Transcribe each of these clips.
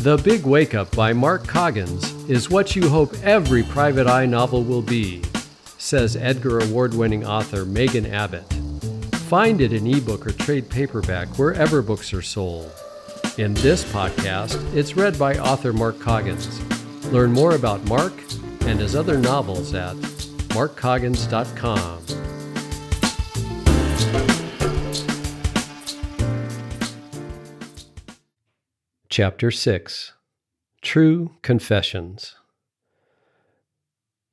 The Big Wake Up by Mark Coggins is what you hope every private eye novel will be, says Edgar Award winning author Megan Abbott. Find it in ebook or trade paperback wherever books are sold. In this podcast, it's read by author Mark Coggins. Learn more about Mark and his other novels at markcoggins.com. Chapter 6 True Confessions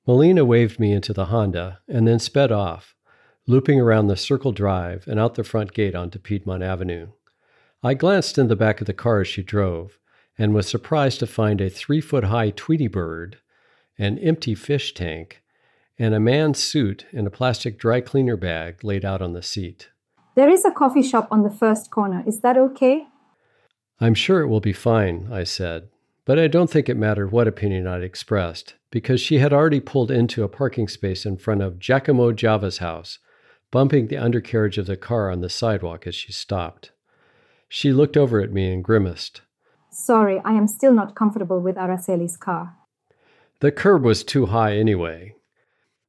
Melina waved me into the Honda and then sped off, looping around the Circle Drive and out the front gate onto Piedmont Avenue. I glanced in the back of the car as she drove and was surprised to find a three foot high Tweety bird, an empty fish tank, and a man's suit in a plastic dry cleaner bag laid out on the seat. There is a coffee shop on the first corner. Is that okay? I'm sure it will be fine, I said, but I don't think it mattered what opinion I'd expressed, because she had already pulled into a parking space in front of Giacomo Java's house, bumping the undercarriage of the car on the sidewalk as she stopped. She looked over at me and grimaced. Sorry, I am still not comfortable with Araceli's car. The curb was too high anyway.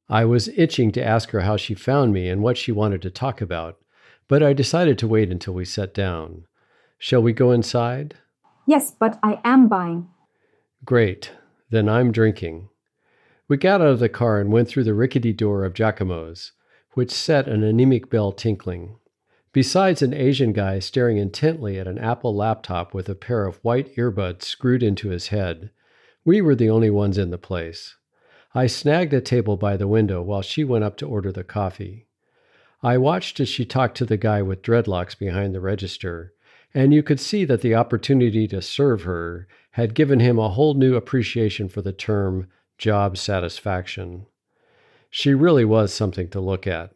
I was itching to ask her how she found me and what she wanted to talk about, but I decided to wait until we sat down. Shall we go inside? Yes, but I am buying. Great. Then I'm drinking. We got out of the car and went through the rickety door of Giacomo's, which set an anemic bell tinkling. Besides an Asian guy staring intently at an Apple laptop with a pair of white earbuds screwed into his head, we were the only ones in the place. I snagged a table by the window while she went up to order the coffee. I watched as she talked to the guy with dreadlocks behind the register and you could see that the opportunity to serve her had given him a whole new appreciation for the term job satisfaction. She really was something to look at,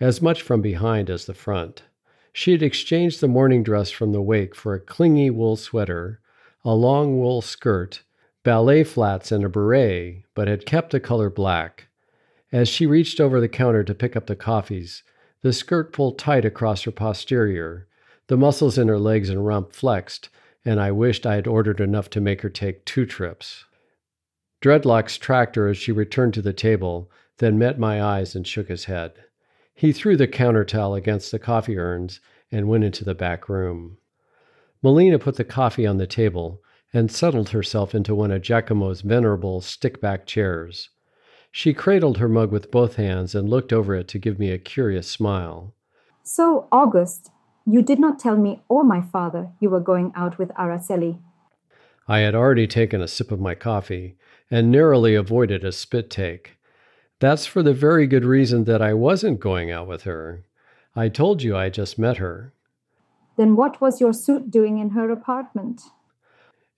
as much from behind as the front. She had exchanged the morning dress from the wake for a clingy wool sweater, a long wool skirt, ballet flats, and a beret, but had kept the color black. As she reached over the counter to pick up the coffees, the skirt pulled tight across her posterior, the muscles in her legs and rump flexed, and I wished I had ordered enough to make her take two trips. Dreadlocks tracked her as she returned to the table, then met my eyes and shook his head. He threw the counter towel against the coffee urns and went into the back room. Melina put the coffee on the table and settled herself into one of Giacomo's venerable stick back chairs. She cradled her mug with both hands and looked over it to give me a curious smile. So, August, you did not tell me or my father you were going out with Araceli. I had already taken a sip of my coffee and narrowly avoided a spit take. That's for the very good reason that I wasn't going out with her. I told you I just met her. Then what was your suit doing in her apartment?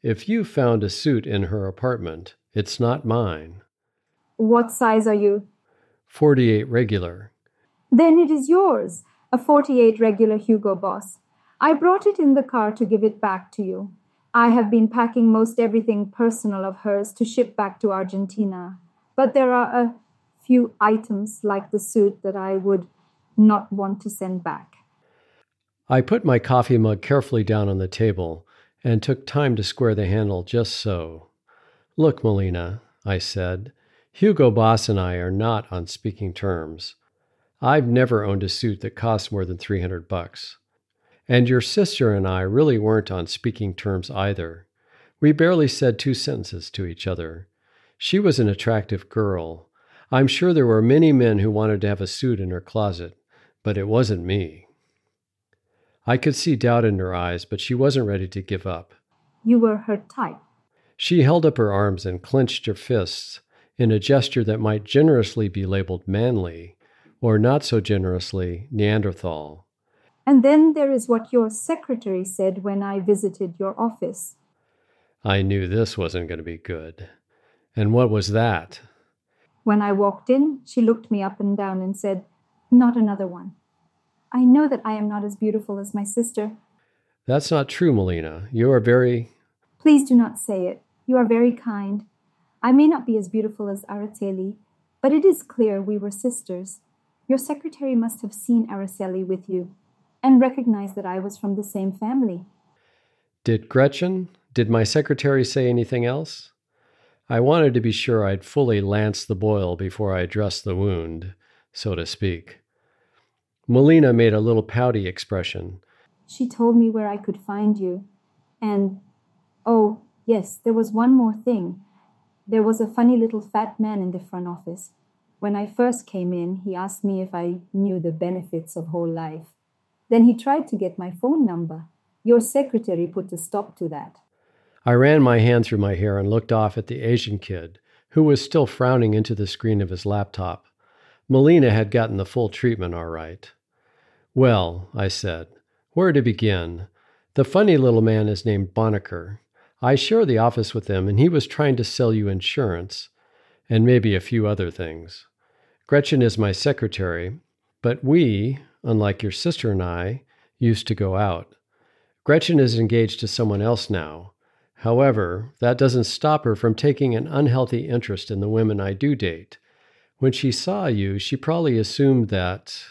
If you found a suit in her apartment, it's not mine. What size are you? 48 regular. Then it is yours a 48 regular Hugo Boss. I brought it in the car to give it back to you. I have been packing most everything personal of hers to ship back to Argentina, but there are a few items like the suit that I would not want to send back. I put my coffee mug carefully down on the table and took time to square the handle just so. Look, Melina, I said, Hugo Boss and I are not on speaking terms. I've never owned a suit that cost more than 300 bucks. And your sister and I really weren't on speaking terms either. We barely said two sentences to each other. She was an attractive girl. I'm sure there were many men who wanted to have a suit in her closet, but it wasn't me. I could see doubt in her eyes, but she wasn't ready to give up. You were her type. She held up her arms and clenched her fists in a gesture that might generously be labeled manly, or not so generously, Neanderthal. And then there is what your secretary said when I visited your office. I knew this wasn't going to be good. And what was that? When I walked in, she looked me up and down and said, Not another one. I know that I am not as beautiful as my sister. That's not true, Melina. You are very. Please do not say it. You are very kind. I may not be as beautiful as Araceli, but it is clear we were sisters. Your secretary must have seen Araceli with you and recognized that I was from the same family. Did Gretchen, Did my secretary say anything else? I wanted to be sure I'd fully lanced the boil before I addressed the wound, so to speak. Melina made a little pouty expression. She told me where I could find you. And, oh, yes, there was one more thing. There was a funny little fat man in the front office. When I first came in, he asked me if I knew the benefits of whole life. Then he tried to get my phone number. Your secretary put a stop to that. I ran my hand through my hair and looked off at the Asian kid, who was still frowning into the screen of his laptop. Melina had gotten the full treatment all right. Well, I said, where to begin? The funny little man is named Bonacker. I share the office with him, and he was trying to sell you insurance and maybe a few other things. Gretchen is my secretary, but we, unlike your sister and I, used to go out. Gretchen is engaged to someone else now. However, that doesn't stop her from taking an unhealthy interest in the women I do date. When she saw you, she probably assumed that.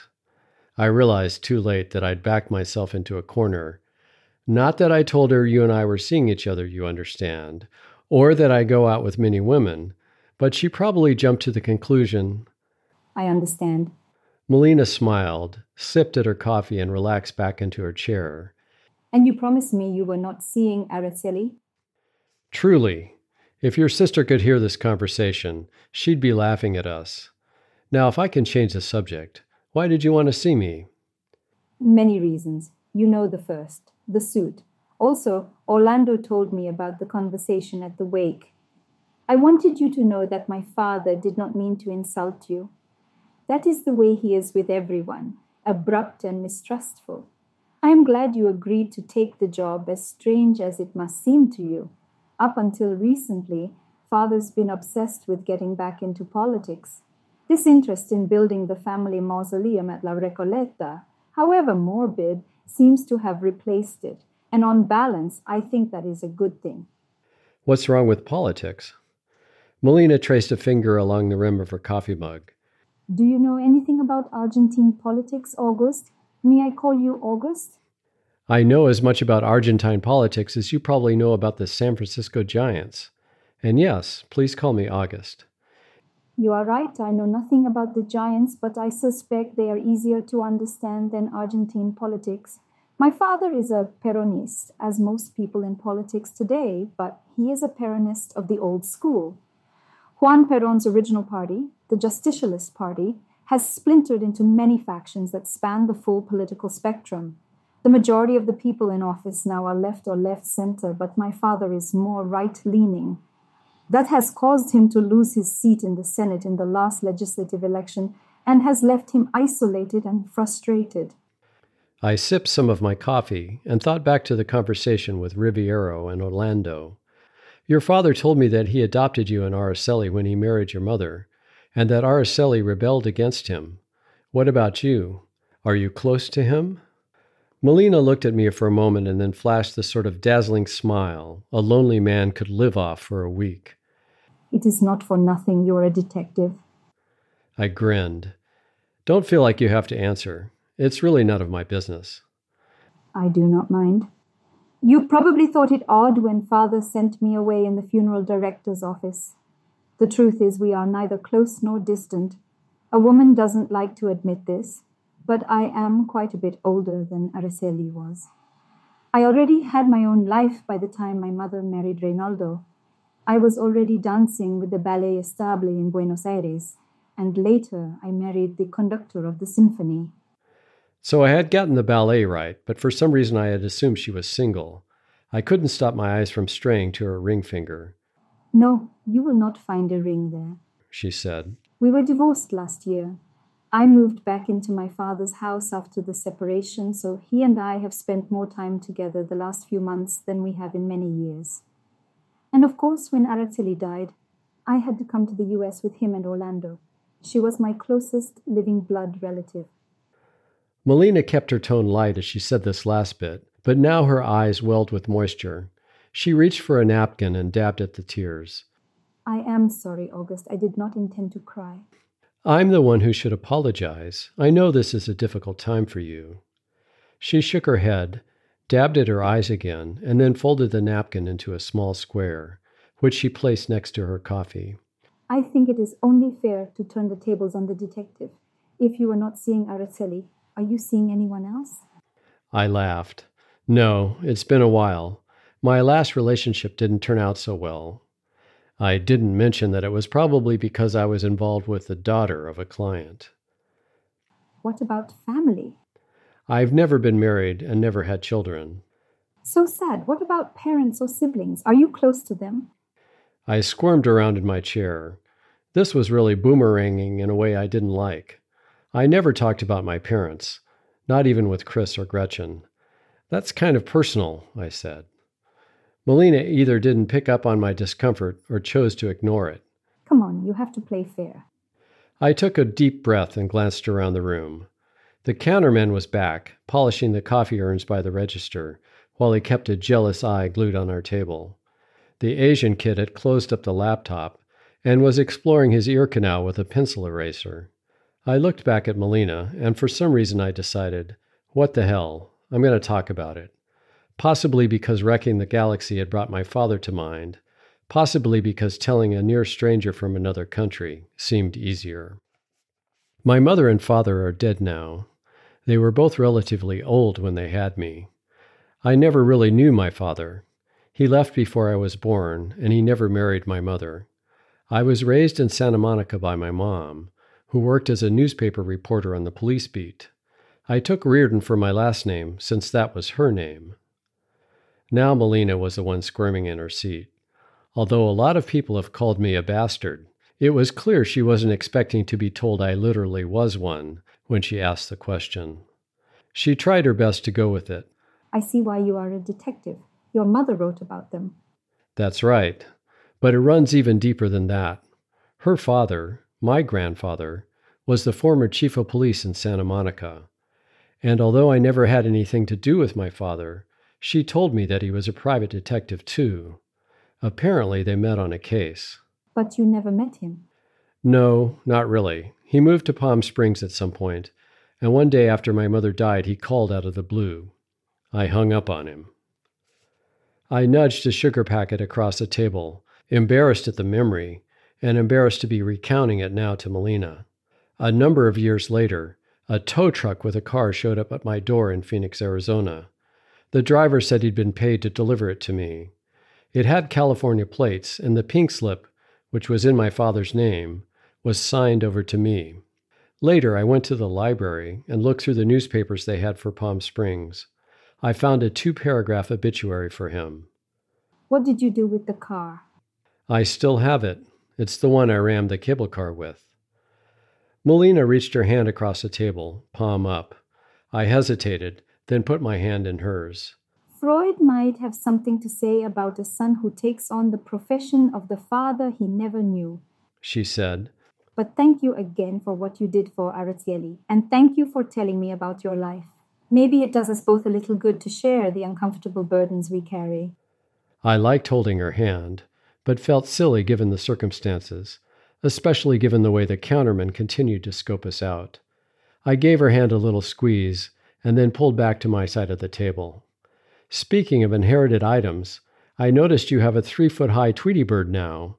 I realized too late that I'd backed myself into a corner. Not that I told her you and I were seeing each other, you understand, or that I go out with many women, but she probably jumped to the conclusion I understand. Melina smiled, sipped at her coffee, and relaxed back into her chair. And you promised me you were not seeing Araceli? Truly, if your sister could hear this conversation, she'd be laughing at us. Now, if I can change the subject, why did you want to see me? Many reasons. You know the first the suit. Also, Orlando told me about the conversation at the wake. I wanted you to know that my father did not mean to insult you. That is the way he is with everyone, abrupt and mistrustful. I am glad you agreed to take the job, as strange as it must seem to you. Up until recently, father's been obsessed with getting back into politics. This interest in building the family mausoleum at La Recoleta, however morbid, seems to have replaced it. And on balance, I think that is a good thing. What's wrong with politics? Melina traced a finger along the rim of her coffee mug. Do you know anything about Argentine politics, August? May I call you August? I know as much about Argentine politics as you probably know about the San Francisco Giants. And yes, please call me August. You are right, I know nothing about the Giants, but I suspect they are easier to understand than Argentine politics. My father is a Peronist, as most people in politics today, but he is a Peronist of the old school. Juan Perón's original party, the Justicialist Party, has splintered into many factions that span the full political spectrum. The majority of the people in office now are left or left center, but my father is more right leaning. That has caused him to lose his seat in the Senate in the last legislative election and has left him isolated and frustrated. I sipped some of my coffee and thought back to the conversation with Riviero and Orlando. Your father told me that he adopted you and Araceli when he married your mother, and that Araceli rebelled against him. What about you? Are you close to him? Melina looked at me for a moment and then flashed the sort of dazzling smile a lonely man could live off for a week. It is not for nothing you're a detective. I grinned. Don't feel like you have to answer. It's really none of my business. I do not mind. You probably thought it odd when father sent me away in the funeral director's office. The truth is, we are neither close nor distant. A woman doesn't like to admit this, but I am quite a bit older than Araceli was. I already had my own life by the time my mother married Reynaldo. I was already dancing with the Ballet Estable in Buenos Aires, and later I married the conductor of the symphony. So I had gotten the ballet right, but for some reason I had assumed she was single. I couldn't stop my eyes from straying to her ring finger. No, you will not find a ring there, she said. We were divorced last year. I moved back into my father's house after the separation, so he and I have spent more time together the last few months than we have in many years. And of course, when Araceli died, I had to come to the US with him and Orlando. She was my closest living blood relative. Melina kept her tone light as she said this last bit, but now her eyes welled with moisture. She reached for a napkin and dabbed at the tears. I am sorry, August. I did not intend to cry. I'm the one who should apologize. I know this is a difficult time for you. She shook her head. dabbed at her eyes again, and then folded the napkin into a small square, which she placed next to her coffee. I think it is only fair to turn the tables on the detective. If you are not seeing Araceli, are you seeing anyone else? I laughed. No, it's been a while. My last relationship didn't turn out so well. I didn't mention that it was probably because I was involved with the daughter of a client. What about family? I've never been married and never had children. So sad. What about parents or siblings? Are you close to them? I squirmed around in my chair. This was really boomeranging in a way I didn't like. I never talked about my parents, not even with Chris or Gretchen. That's kind of personal, I said. Melina either didn't pick up on my discomfort or chose to ignore it. Come on, you have to play fair. I took a deep breath and glanced around the room. The counterman was back, polishing the coffee urns by the register, while he kept a jealous eye glued on our table. The Asian kid had closed up the laptop and was exploring his ear canal with a pencil eraser. I looked back at Melina, and for some reason I decided, what the hell, I'm going to talk about it. Possibly because wrecking the Galaxie had brought my father to mind, possibly because telling a near stranger from another country seemed easier. My mother and father are dead now. They were both relatively old when they had me. I never really knew my father. He left before I was born, and he never married my mother. I was raised in Santa Monica by my mom, who worked as a newspaper reporter on the police beat. I took Riordan for my last name, since that was her name. Now Melina was the one squirming in her seat. Although a lot of people have called me a bastard, it was clear she wasn't expecting to be told I literally was one when she asked the question. She tried her best to go with it. I see why you are a detective. Your mother wrote about them. That's right. But it runs even deeper than that. Her father, my grandfather, was the former chief of police in Santa Monica. And although I never had anything to do with my father, she told me that he was a private detective too. Apparently, they met on a case. But you never met him? No, not really. He moved to Palm Springs at some point, and one day after my mother died, he called out of the blue. I hung up on him. I nudged a sugar packet across the table, embarrassed at the memory, and embarrassed to be recounting it now to Melina. A number of years later, a tow truck with a car showed up at my door in Phoenix, Arizona. The driver said he'd been paid to deliver it to me. It had California plates, and the pink slip, which was in my father's name, was signed over to me. Later, I went to the library and looked through the newspapers they had for Palm Springs. I found a two paragraph obituary for him. What did you do with the car? I still have it. It's the one I rammed the cable car with. Melina reached her hand across the table, palm up. I hesitated, then put my hand in hers. Freud might have something to say about a son who takes on the profession of the father he never knew, she said. But thank you again for what you did for Araceli, and thank you for telling me about your life. Maybe it does us both a little good to share the uncomfortable burdens we carry. I liked holding her hand, but felt silly given the circumstances, especially given the way the counterman continued to scope us out. I gave her hand a little squeeze and then pulled back to my side of the table. Speaking of inherited items, I noticed you have a three foot high Tweety bird now.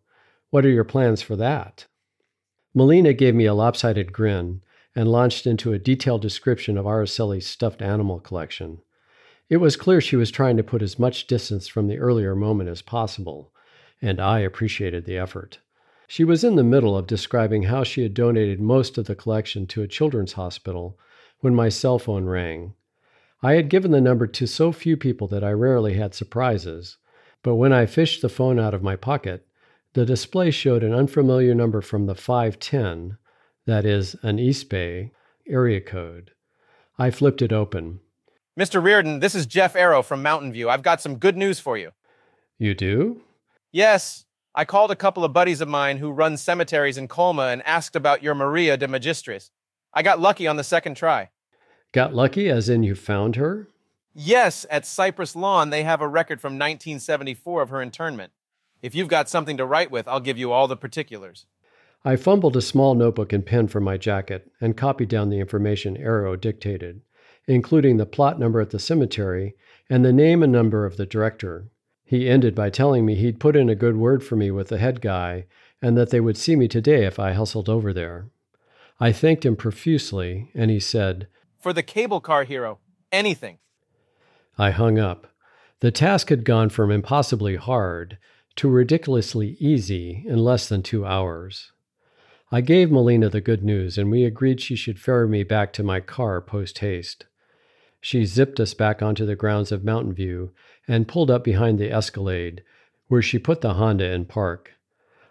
What are your plans for that? Melina gave me a lopsided grin and launched into a detailed description of Araceli's stuffed animal collection. It was clear she was trying to put as much distance from the earlier moment as possible, and I appreciated the effort. She was in the middle of describing how she had donated most of the collection to a children's hospital when my cell phone rang. I had given the number to so few people that I rarely had surprises, but when I fished the phone out of my pocket, the display showed an unfamiliar number from the 510 that is, an East Bay area code. I flipped it open. Mr. Riordan, this is Jeff Arrow from Mountain View. I've got some good news for you. You do? Yes. I called a couple of buddies of mine who run cemeteries in Colma and asked about your Maria de Magistris. I got lucky on the second try. Got lucky as in you found her? Yes, at Cypress Lawn, they have a record from 1974 of her internment. If you've got something to write with, I'll give you all the particulars. I fumbled a small notebook and pen from my jacket and copied down the information Arrow dictated, including the plot number at the cemetery and the name and number of the director. He ended by telling me he'd put in a good word for me with the head guy and that they would see me today if I hustled over there. I thanked him profusely, and he said, For the cable car hero, anything. I hung up. The task had gone from impossibly hard to ridiculously easy in less than two hours. I gave Melina the good news, and we agreed she should ferry me back to my car post haste. She zipped us back onto the grounds of Mountain View and pulled up behind the Escalade, where she put the Honda in park.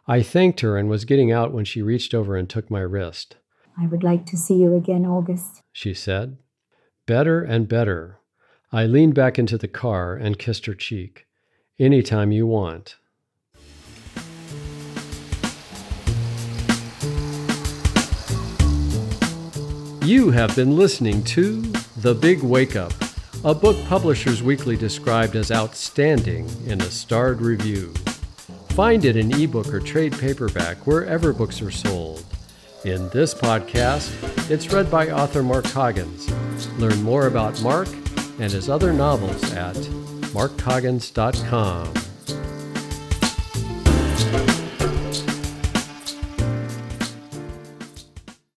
I thanked her and was getting out when she reached over and took my wrist. I would like to see you again, August, she said. Better and better. I leaned back into the car and kissed her cheek. Any time you want. You have been listening to The Big Wake Up, a book Publishers Weekly described as outstanding in a starred review. Find it in ebook or trade paperback wherever books are sold. In this podcast, it's read by author Mark Coggins. Learn more about Mark and his other novels at markcoggins.com.